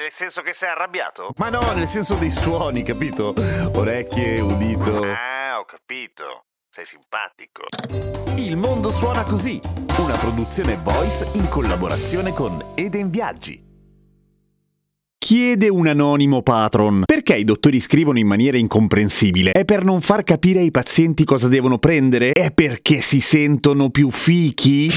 Nel senso che sei arrabbiato? Ma no, nel senso dei suoni, capito? Orecchie, udito. Ah, ho capito. Sei simpatico. Il mondo suona così, una produzione voice in collaborazione con Eden Viaggi. Chiede un anonimo patron. Perché i dottori scrivono in maniera incomprensibile? È per non far capire ai pazienti cosa devono prendere? È perché si sentono più fichi?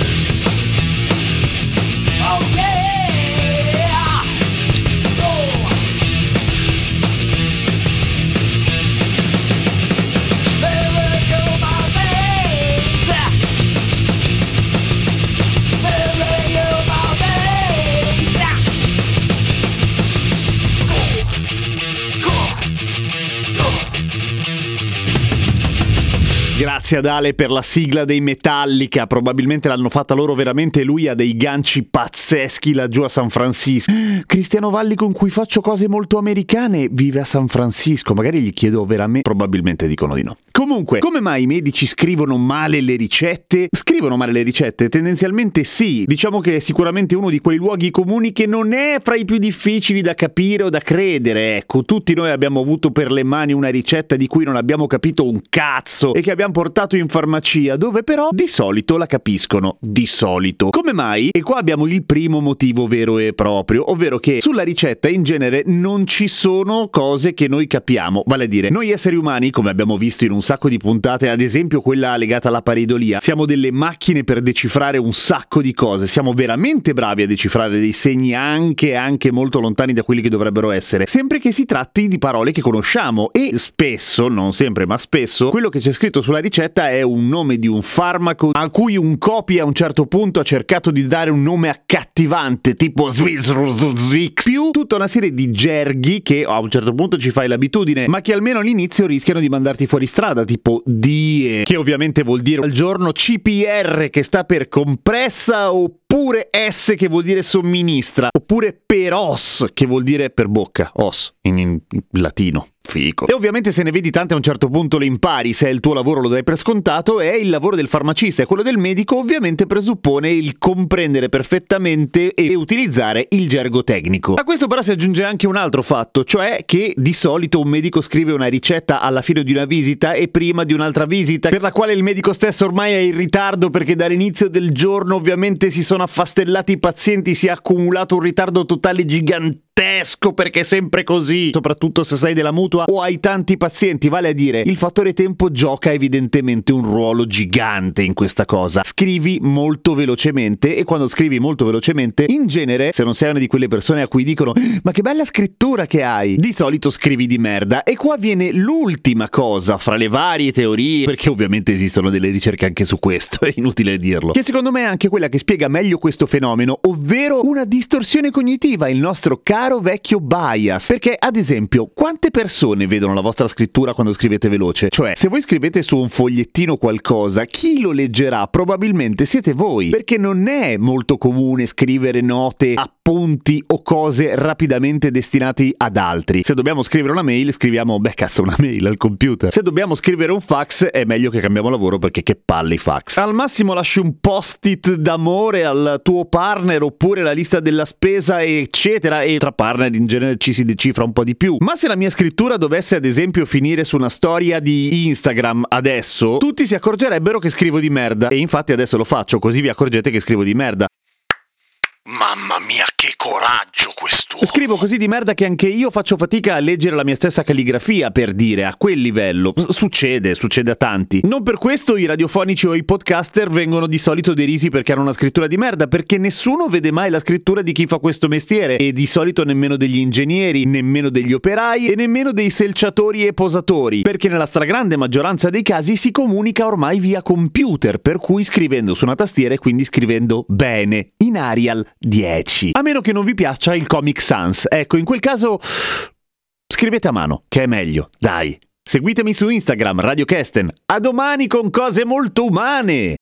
Grazie ad Ale per la sigla dei Metallica, probabilmente l'hanno fatta loro veramente, lui ha dei ganci pazzeschi laggiù a San Francisco. Cristiano Valli con cui faccio cose molto americane vive a San Francisco, magari gli chiedo veramente, probabilmente dicono di no. Comunque, come mai i medici scrivono male le ricette? Scrivono male le ricette? Tendenzialmente sì, diciamo che è sicuramente uno di quei luoghi comuni che non è fra i più difficili da capire o da credere, ecco, tutti noi abbiamo avuto per le mani una ricetta di cui non abbiamo capito un cazzo e che abbiamo portato in farmacia, dove però di solito la capiscono, di solito. Come mai? E qua abbiamo il primo motivo vero e proprio, ovvero che sulla ricetta in genere non ci sono cose che noi capiamo, vale a dire, noi esseri umani, come abbiamo visto in un sacco di puntate, ad esempio quella legata alla paridolia, siamo delle macchine per decifrare un sacco di cose, siamo veramente bravi a decifrare dei segni anche, anche molto lontani da quelli che dovrebbero essere, sempre che si tratti di parole che conosciamo e spesso, non sempre ma spesso, quello che c'è scritto sulla ricetta è un nome di un farmaco a cui un copia a un certo punto ha cercato di dare un nome accattivante, tipo Zwizruzzik, più tutta una serie di gerghi che a un certo punto ci fai l'abitudine, ma che almeno all'inizio rischiano di mandarti fuori strada, tipo DIE, che ovviamente vuol dire al giorno CPR che sta per compressa oppure S che vuol dire somministra, oppure per os che vuol dire per bocca, os in, in latino. Fico. E ovviamente se ne vedi tante a un certo punto le impari, se è il tuo lavoro lo dai per scontato, e il lavoro del farmacista e quello del medico ovviamente presuppone il comprendere perfettamente e utilizzare il gergo tecnico. A questo però si aggiunge anche un altro fatto, cioè che di solito un medico scrive una ricetta alla fine di una visita e prima di un'altra visita, per la quale il medico stesso ormai è in ritardo perché dall'inizio del giorno ovviamente si sono affastellati i pazienti, si è accumulato un ritardo totale gigantesco perché è sempre così, soprattutto se sei della mutua o hai tanti pazienti, vale a dire il fattore tempo gioca evidentemente un ruolo gigante in questa cosa. Scrivi molto velocemente e quando scrivi molto velocemente, in genere, se non sei una di quelle persone a cui dicono "Ma che bella scrittura che hai", di solito scrivi di merda e qua viene l'ultima cosa fra le varie teorie, perché ovviamente esistono delle ricerche anche su questo, è inutile dirlo. Che secondo me è anche quella che spiega meglio questo fenomeno, ovvero una distorsione cognitiva, il nostro caro vecchio bias. Perché, ad esempio, quante persone vedono la vostra scrittura quando scrivete veloce? Cioè, se voi scrivete su un fogliettino qualcosa, chi lo leggerà? Probabilmente siete voi. Perché non è molto comune scrivere note, appunti o cose rapidamente destinati ad altri. Se dobbiamo scrivere una mail, scriviamo, beh, cazzo, una mail al computer. Se dobbiamo scrivere un fax, è meglio che cambiamo lavoro perché che palle i fax. Al massimo lasci un post-it d'amore al tuo partner oppure la lista della spesa, eccetera, e tra partner in genere ci si decifra un po' di più. Ma se la mia scrittura dovesse ad esempio finire su una storia di Instagram adesso, tutti si accorgerebbero che scrivo di merda. E infatti adesso lo faccio, così vi accorgete che scrivo di merda. Mamma mia, che coraggio quest'uomo! Scrivo così di merda che anche io faccio fatica a leggere la mia stessa calligrafia, per dire, a quel livello. Succede, succede a tanti. Non per questo i radiofonici o i podcaster vengono di solito derisi perché hanno una scrittura di merda, perché nessuno vede mai la scrittura di chi fa questo mestiere, e di solito nemmeno degli ingegneri, nemmeno degli operai e nemmeno dei selciatori e posatori, perché nella stragrande maggioranza dei casi si comunica ormai via computer, per cui scrivendo su una tastiera e quindi scrivendo bene, in Arial 10. A meno meno che non vi piaccia il Comic Sans. Ecco, in quel caso scrivete a mano, che è meglio. Dai. Seguitemi su Instagram, Radio Kesten. A domani con cose molto umane!